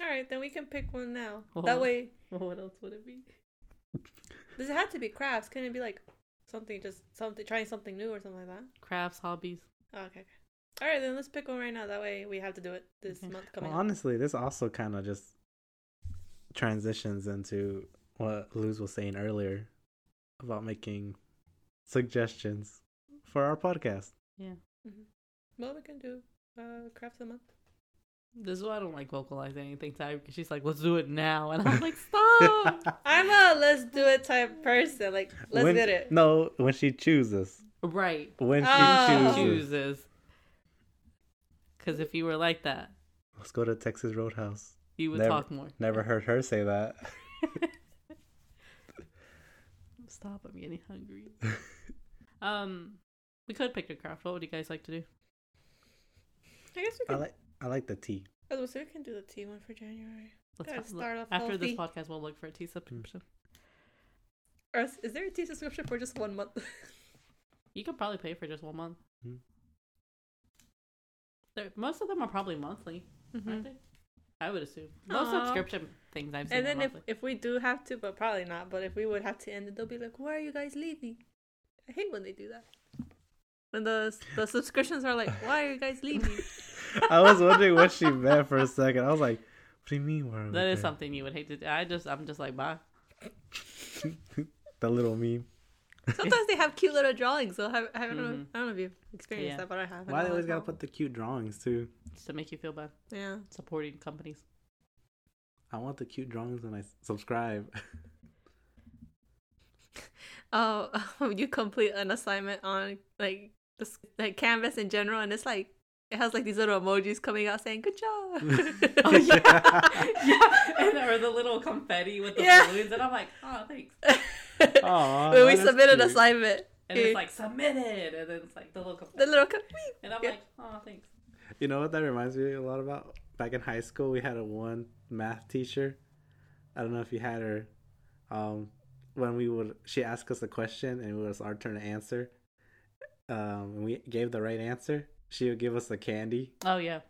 All right, then we can pick one now. Well, that way, what else would it be? does it have to be crafts? Can it be like something just something trying something new or something like that? Crafts, hobbies. Oh, okay, okay. All right, then let's pick one right now. That way we have to do it this Okay. month Well, coming up. honestly, this also kind of just transitions into what Luz was saying earlier about making suggestions for our podcast. Yeah, Well, we can do uh crafts a month. This is why I don't like vocalizing anything to her because she's like, let's do it now. And I'm like, stop. I'm a let's do it type person. Like let's When- get it. No, when she chooses. right. When she Oh. chooses. Chooses. Because if you were like that, Let's go to Texas Roadhouse. you would Never- talk more. Never heard her say that. Stop, I'm getting hungry. um, we could pick a craft. What would you guys like to do? I guess we can. I can. like I like the tea. I was gonna say we can do the tea one for January. Let's Gotta ha- start off after this podcast. We'll look for a tea subscription. Or is, is there a tea subscription for just one month? You could probably pay for just one month. Hmm. Most of them are probably monthly, aren't Mhm. they? I would assume most Aw. subscription things I've seen. And are then if, if we do have to, but probably not, but if we would have to end it, they'll be like, why are you guys leaving? I hate when they do that. When the the subscriptions are like, why are you guys leaving? I was wondering what she meant for a second. I was like, what do you mean? Where that is going?" something you would hate to do. I just I'm just like bye. The little meme. Sometimes they have cute little drawings. So I, have, I, don't know, Mhm. I don't know if you've experienced Yeah. that, but I have. Why they always gotta put the cute drawings too? Just to make you feel bad Yeah. supporting companies. I want the cute drawings when I subscribe. Oh, you complete an assignment on like this like Canvas in general, and it's like it has like these little emojis coming out saying "Good job." Oh yeah, yeah, and or the little confetti with the Yeah. balloons, and I'm like, oh thanks. Aw, when we that is submitted cute. assignment, And it's like submitted, and then it's like the little confetti. the little. Co- and I'm yeah. like, oh thanks. You know what that reminds me a lot about? Back in high school, we had a one math teacher. I don't know if you had her. Um, when we would, she asked us a question and it was our turn to answer. Um, and we gave the right answer. She would give us a candy. Oh yeah,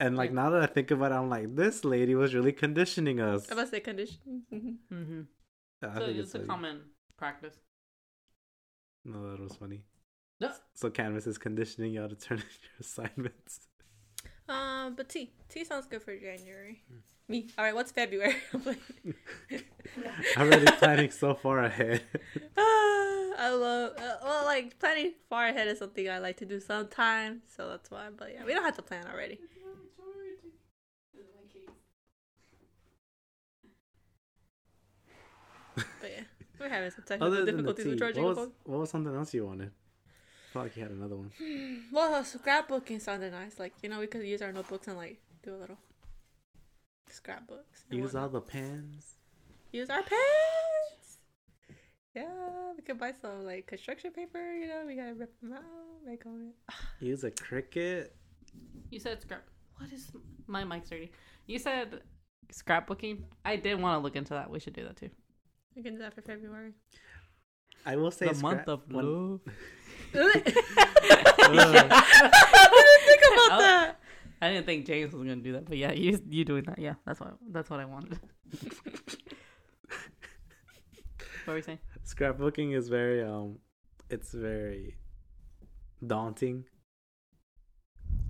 And like Yeah. now that I think about it, I'm like, this lady was really conditioning us. I must say condition. Mhm. mm-hmm. I so think it's a funny. common practice. No, that was funny. No. So Canvas is conditioning y'all to turn in your assignments. Um, but tea, tea sounds good for January. Me, all right. What's February? I'm like, I'm already planning so far ahead. ah, I love. Uh, well, like planning far ahead is something I like to do sometimes, so that's why. But yeah, we don't have to plan already. But yeah, we're having some technical Other difficulties with charging what was, what was something else you wanted? I felt like you had another one. Well, scrapbooking sounded nice. Like you know, we could use our notebooks and like do a little scrapbooks. Use all the pens. use our pens. Yeah, we could buy some like construction paper. You know, we gotta rip them out, make them. Use a Cricut. You said scrap. What is my mic's dirty? You said scrapbooking. I did want to look into that. We should do that too. We can do that for February. I will say the scrap- month of when- love. I didn't think about I'll- that. I didn't think James was gonna do that, but yeah, you you doing that. Yeah, that's what that's what I wanted. what were you saying? Scrapbooking is very um, it's very daunting.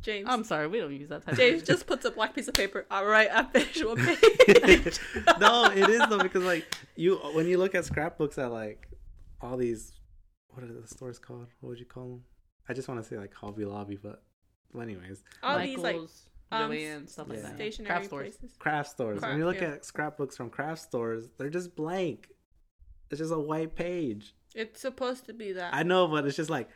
James. I'm sorry, we don't use that type. James of just puts a black piece of paper. All right, I finished one page. no, it is though because like you when you look at scrapbooks at like all these what are the stores called? What would you call them? I just want to say like Hobby Lobby, but well, anyways, All these like Michaels, um, Joann, stuff like yeah. that. stationary Craft stores. places. craft stores. Craft, when you look yeah. at scrapbooks from craft stores, they're just blank. It's just a white page. It's supposed to be that. I know, but it's just like,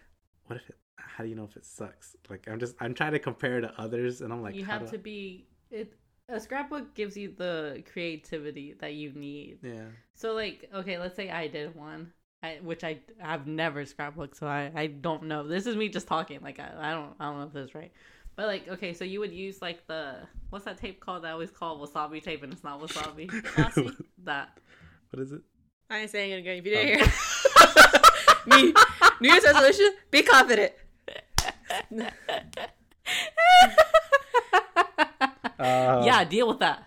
what if it? How do you know if it sucks? Like I'm just I'm trying to compare to others, and I'm like, you how have do to be it. A scrapbook gives you the creativity that you need. Yeah. So, like, okay, let's say I did one, I, which I I've never scrapbooked, so I I don't know. This is me just talking. Like, I, I don't I don't know if this is right, but like, okay, so you would use like the what's that tape called? That I always call wasabi tape, and it's not wasabi. Glossy? that what is it? I ain't saying it again. If you didn't hear me, New Year's resolution: be confident. Uh, yeah, deal with that.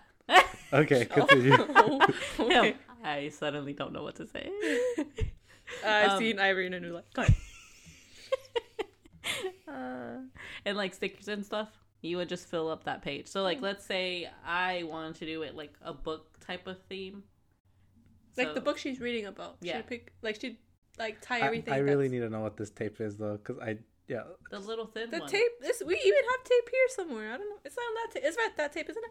Okay, continue. Oh, okay. I suddenly don't know what to say. I've Um, seen Ivory in a new light. Go uh, and like stickers and stuff, you would just fill up that page. So like, let's say I wanted to do it like a book type of theme. Like So- the book she's reading about. Yeah. She'd pick like she'd like tie everything. I really need to know what this tape is though, because I yeah. The little thin the one. tape. This we even have tape here somewhere. I don't know. It's not on that tape. It's right that tape, isn't it?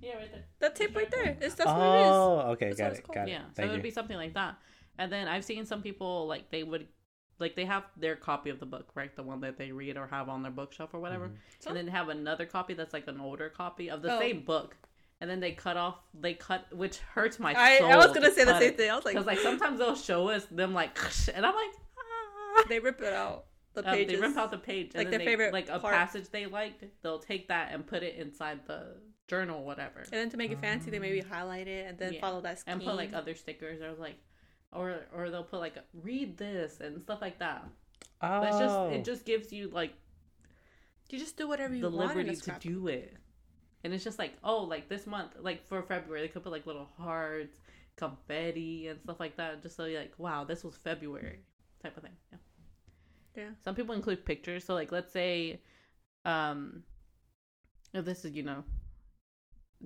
Yeah, right there. That tape right there. It's that's what it is. oh, okay, That's got it, got it. Yeah, so it would you. be something like that. And then I've seen some people like they would like they have their copy of the book, right? The one that they read or have on their bookshelf or whatever. Mm-hmm. And then have another copy that's like an older copy of the Oh. same book. And then they cut off they cut which hurts my. I, soul. I was gonna to say the same it. thing. I was like, Because like sometimes they'll show us them like and I'm like ah. they rip it out. The Um, pages. they rip out the page and Like then their they, favorite like a part. passage they liked, they'll take that and put it inside the journal, whatever. and then to make it fancy, they maybe highlight it and then Yeah. follow that scheme. and put like other stickers or like or or they'll put like read this and stuff like that. oh, But it's just it just gives you like you just do whatever you the want. liberty to do it. And it's just like, oh, like this month, like for February, they could put like little hearts, confetti, and stuff like that, just so you're like, wow, this was February, type of thing. Yeah. Yeah. Some people include pictures. So, like, let's say, um, if this is you know,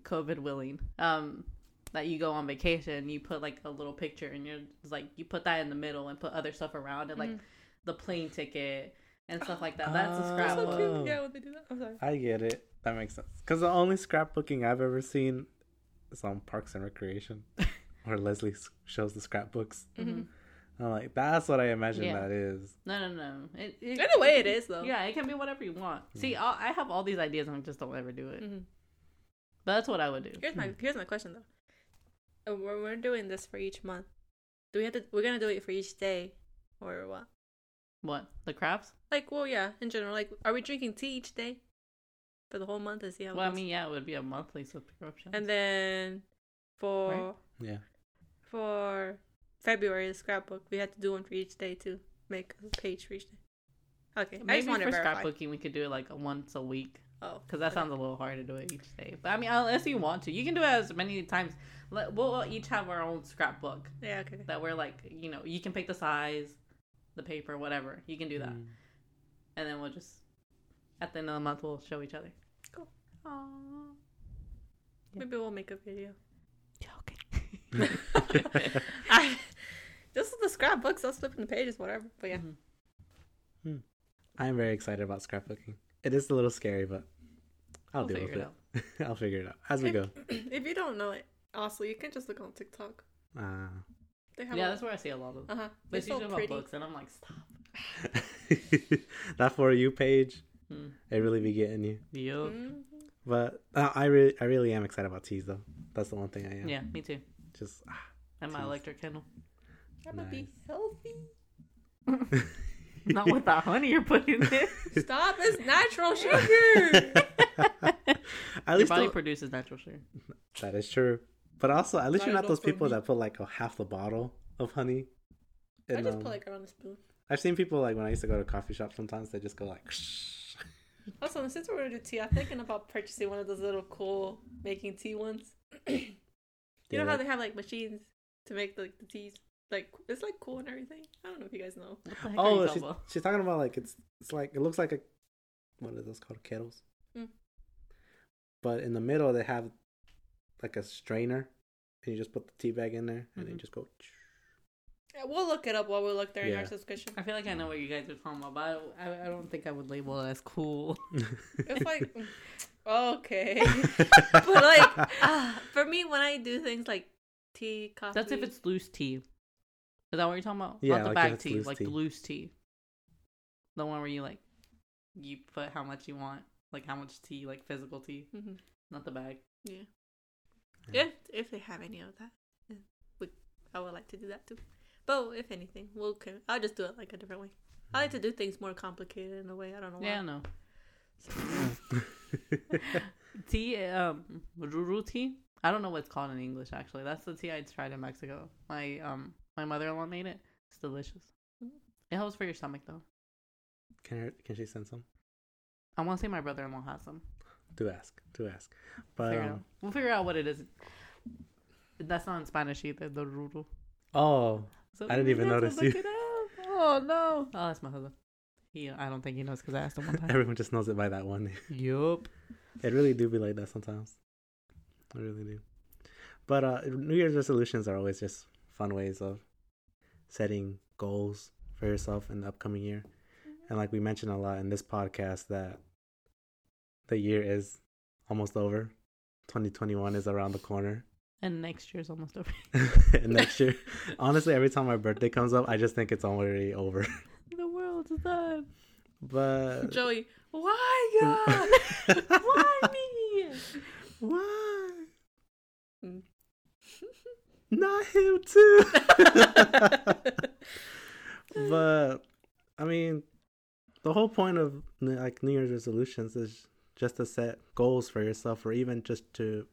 COVID willing, um, that you go on vacation, you put like a little picture, and you're like you put that in the middle and put other stuff around it, like Mhm. the plane ticket and stuff like that. That's a Oh. That's so scrapbook. cute. Yeah, when they do that. I'm sorry. I get it. That makes sense. Because the only scrapbooking I've ever seen is on Parks and Recreation, where Leslie shows the scrapbooks. Mhm. I'm like, that's what I imagine Yeah. that is. No, no, no. It, it, In a way, it is though. Yeah, it can be whatever you want. See, i I have all these ideas and I just don't ever do it. Mhm. But that's what I would do. Here's my here's my question though. Uh, We're, we're doing this for each month. Do we have to? We're gonna do it for each day, or what? What? The crafts? Like, well, yeah, in general. Like, are we drinking tea each day for the whole month and see how? it Well, I mean, yeah, it would be a monthly subscription. and then for Right. Yeah. for February, the scrapbook, we had to do one for each day to make a page for each day. Okay, I Maybe just for to verify. scrapbooking, we could do it like once a week. Oh, Because that okay. sounds a little hard to do it each day. But I mean, unless you want to, you can do it as many times. Let- We'll each have our own scrapbook Yeah, okay. that we're like, you know, you can pick the size, the paper, whatever. You can do that. Mm. And then we'll just, at the end of the month, we'll show each other. Cool. Aww. Maybe we'll make a video. Yeah, okay. I, just the scrapbooks, I'll flip in the pages, whatever. But yeah, Mhm. I'm very excited about scrapbooking. It is a little scary, but I'll We'll deal with it it. I'll figure it out as we go. if you don't know it, also you can just look on TikTok. Uh, They have Yeah, a- that's where I see a lot of. uh huh. But They're it's so usually about pretty. books, and I'm like, stop. that for you page, Hmm. it really be getting you. Yup. Mhm. But uh, I really, I really am excited about teas though. That's the one thing I am. Yeah, me too. Just ah. And my Jeez. electric Kindle. I'm gonna be healthy. Not with the honey you're putting in. Stop! It's natural sugar. at Your body the- produces natural sugar. that is true. But also, at least Not you're not those people me. that put like a half the bottle of honey. I just um, put like around a spoon. I've seen people like when I used to go to coffee shops. Sometimes they just go like. Also, since we're gonna do tea, I'm thinking about purchasing one of those little cool making tea ones. you Yeah, know how they have like machines to make like the teas. Like it's like cool and everything. I don't know if you guys know. What the heck Oh, she's, talking about? she's talking about like it's it's like it looks like a what are those called kettles? Mm. But in the middle they have like a strainer, and you just put the tea bag in there, and then Mhm. you just go. Yeah, we'll look it up while we look during our Yeah. subscription. I feel like I know what you guys are talking about, but I, I, I don't think I would label it as cool. It's like okay, but like ah, for me, when I do things like tea, coffee, That's if it's loose tea. Is that what you're talking about? Yeah, Not the like bag tea, loose like tea. the loose tea. The one where you like you put how much you want, like how much tea, like physical tea, hmm not the bag. Yeah. Yeah. If if they have any of that, yeah, we, I would like to do that too. But if anything, we'll can I'll just do it like a different way. I like to do things more complicated in a way. I don't know why. Yeah, no. tea, um, ruru tea. I don't know what it's called in English. Actually, that's the tea I tried in Mexico. My um, my mother-in-law made it. It's delicious. It helps for your stomach though. can her, can she send some? I want to say my brother-in-law has some. Do ask. Do ask. But Figure um, We'll figure out what it is. That's not in Spanish either. The ruru. oh, So I didn't even notice you. Oh no! Oh, that's my husband. He, I don't think he knows because I asked him one time. everyone just knows it by that one yup. It really do be like that sometimes. I really do. But uh New Year's resolutions are always just fun ways of setting goals for yourself in the upcoming year. Mm-hmm. And like we mentioned a lot in this podcast that the year is almost over. 2021 is around the corner. And next year's almost over. and next year, honestly, every time my birthday comes up, I just think it's already over. the world's done. But Joey, why God? Why me? why? Mm. Not him too. but I mean, the whole point of like New Year's resolutions is just to set goals for yourself, or even just to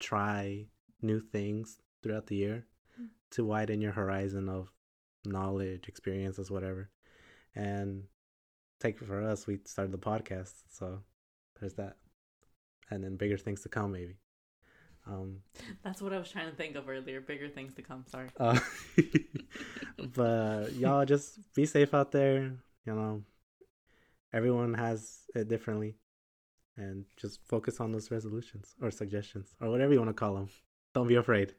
try new things throughout the year Mm. to widen your horizon of knowledge, experiences, whatever. And take for us, we started the podcast, so there's that, and then bigger things to come, maybe. Um, That's what I was trying to think of earlier. Bigger things to come. Sorry. uh, but y'all just be safe out there. You know, everyone has it differently, and just focus on those resolutions or suggestions or whatever you want to call them. Don't be afraid.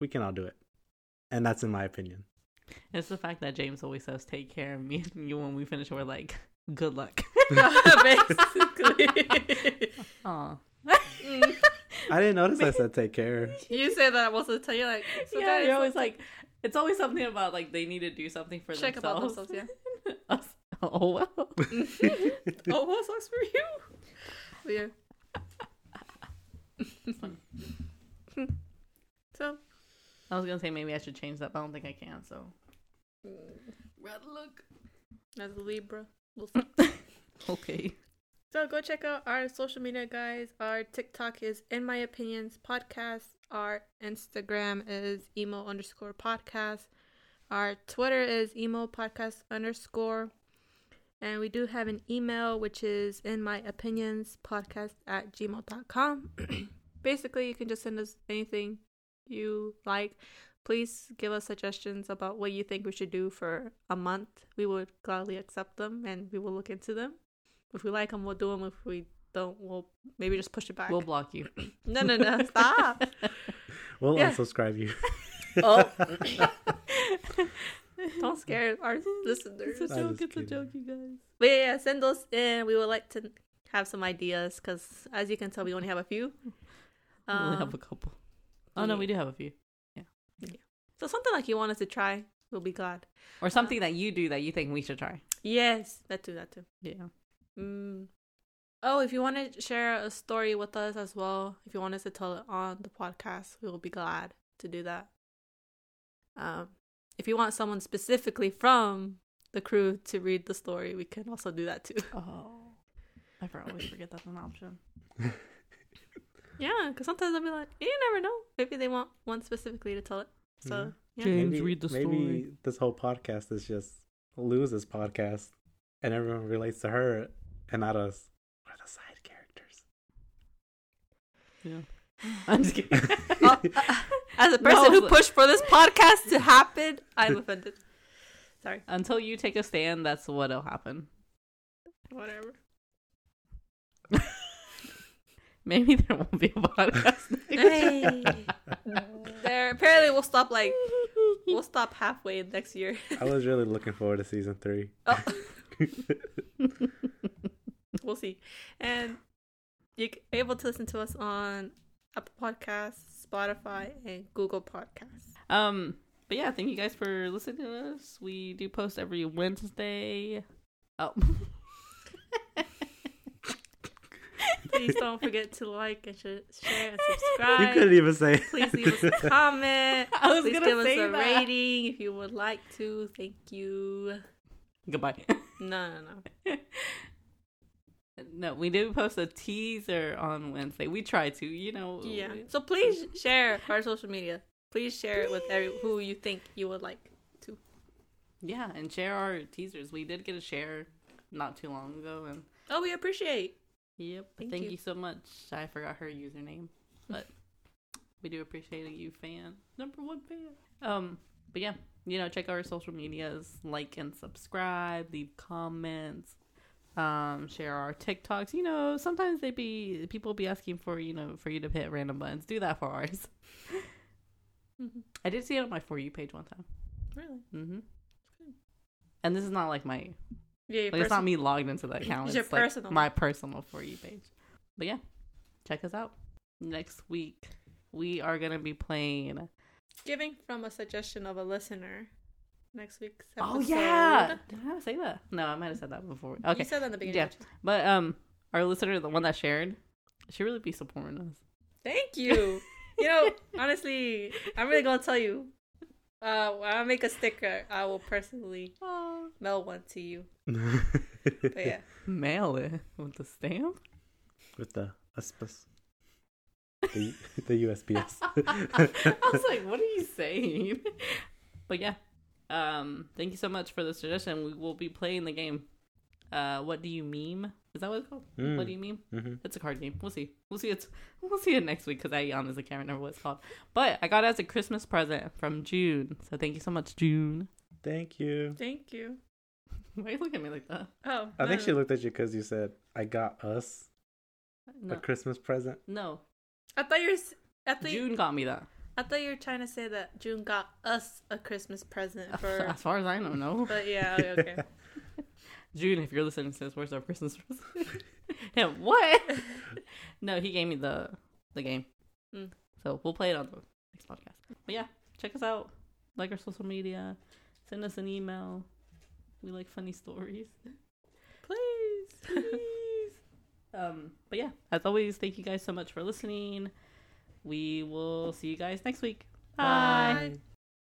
We can all do it, and that's in my opinion. It's the fact that James always says, "Take care of me," and you when we finish, we're like, "Good luck." Basically. Aw. Mm. I didn't notice I said take care. You say that most of the time. You're like, so yeah, guys, you're always let's like, it's always something about like they need to do something for check about themselves. themselves. Yeah. Oh well. oh, well sucks for you? But yeah. so, I was gonna say maybe I should change that, but I don't think I can. So red look as a Libra. We'll see. okay. So go check out our social media, guys. Our TikTok is in my opinions podcast. Our Instagram is emo underscore podcast. Our Twitter is emo podcast underscore. And we do have an email, which is in my opinions podcast at gmail.com. Basically, you can just send us anything you like. Please give us suggestions about what you think we should do for a month. We would gladly accept them and we will look into them. If we like them, we'll do them. If we don't, we'll maybe just push it back. We'll block you. no, no, no. Stop. We'll Yeah. unsubscribe you. oh. don't scare our listeners. It's a I'm joke. just It's a joke, you guys. But yeah, yeah, send those in. We would like to have some ideas because, as you can tell, we only have a few. we only Um, have a couple. Oh no, we do have a few. Yeah. So something like you want us to try, we'll be glad. Or something that you do that you think we should try. Yes, that too, that too. Yeah. Mm. Oh, if you want to share a story with us as well, if you want us to tell it on the podcast, we will be glad to do that. Um, if you want someone specifically from the crew to read the story, we can also do that too. Oh. I for- always forget that's an option. Yeah, because sometimes I'll be like, you never know. Maybe they want one specifically to tell it. So, yeah. James, maybe, read the maybe this whole podcast is just Luz's podcast, and everyone relates to her and not us. We're the side characters. Yeah. I'm just kidding. Oh, as a person No, who pushed for this podcast to happen, I'm offended. Sorry. Until you take a stand, that's what'll happen. Whatever. Maybe there won't be a podcast. Hey. there. Apparently, we'll stop like we'll stop halfway next year. I was really looking forward to season three. Oh. We'll see. And you're able to listen to us on Apple Podcasts, Spotify, and Google Podcasts. Um, but yeah, thank you guys for listening to us. We do post every Wednesday. Oh. Please don't forget to like and sh- share and subscribe. You couldn't even say. Please leave us a comment. I was Please gonna give us a that. rating if you would like to. Thank you. Goodbye. No, no, no. No, we do post a teaser on Wednesday. We try to, you know. Yeah. So please share our social media. Please share it with every who you think you would like. To. Yeah, and share our teasers. We did get a share not too long ago, and Oh, we appreciate. yep. Thank Thank, you. you. so much. I forgot her username, but we do appreciate you, fan number one fan. Um, but yeah, you know, check our social medias, like and subscribe, leave comments, um, share our TikToks. You know, sometimes they be people be asking for you know for you to hit random buttons. Do that for ours. I did see it on my for you page one time. Really? Mm hmm And this is not like my Yeah. Like it's not me logged into that account. It's It's, your like personal. my personal for you page. But yeah, check us out next week. We are gonna be playing. Giving from a suggestion of a listener. Next week's episode. Oh yeah, did I say that? No, I might have said that before. Okay, You said that in the beginning. Yeah. but um, our listener, the one that shared, she really be supporting us. Thank you. you know, honestly, I'm really gonna tell you. Uh, when I make a sticker, I will personally mail one to you. But yeah, mail it with the stamp. With the USPS. The, the USPS. I was like, what are you saying? But yeah, um, thank you so much for the suggestion. We will be playing the game. Uh, what do you meme? Is that what it's called? Mm. What do you meme? hmm It's a card game. We'll see. We'll see. It's we'll see it next week because I honestly can't remember what it's called. But I got it as a Christmas present from June. So thank you so much, June. Thank you. thank you. Why are you look at me like that? Oh, I think no, she looked at you because you said, I got us a Christmas present. no. I thought you were. s- I thought you, June got me that. I thought you were trying to say that June got us a Christmas present for. As far as I know, no. but yeah, okay. June, if you're listening to this, where's our Christmas present? yeah, what? no, he gave me the the game. Mm. So we'll play it on the next podcast. But yeah, check us out. Like our social media. Send us an email. We like funny stories. Please. Please. um, but yeah, as always, thank you guys so much for listening. We will see you guys next week. Bye. Bye.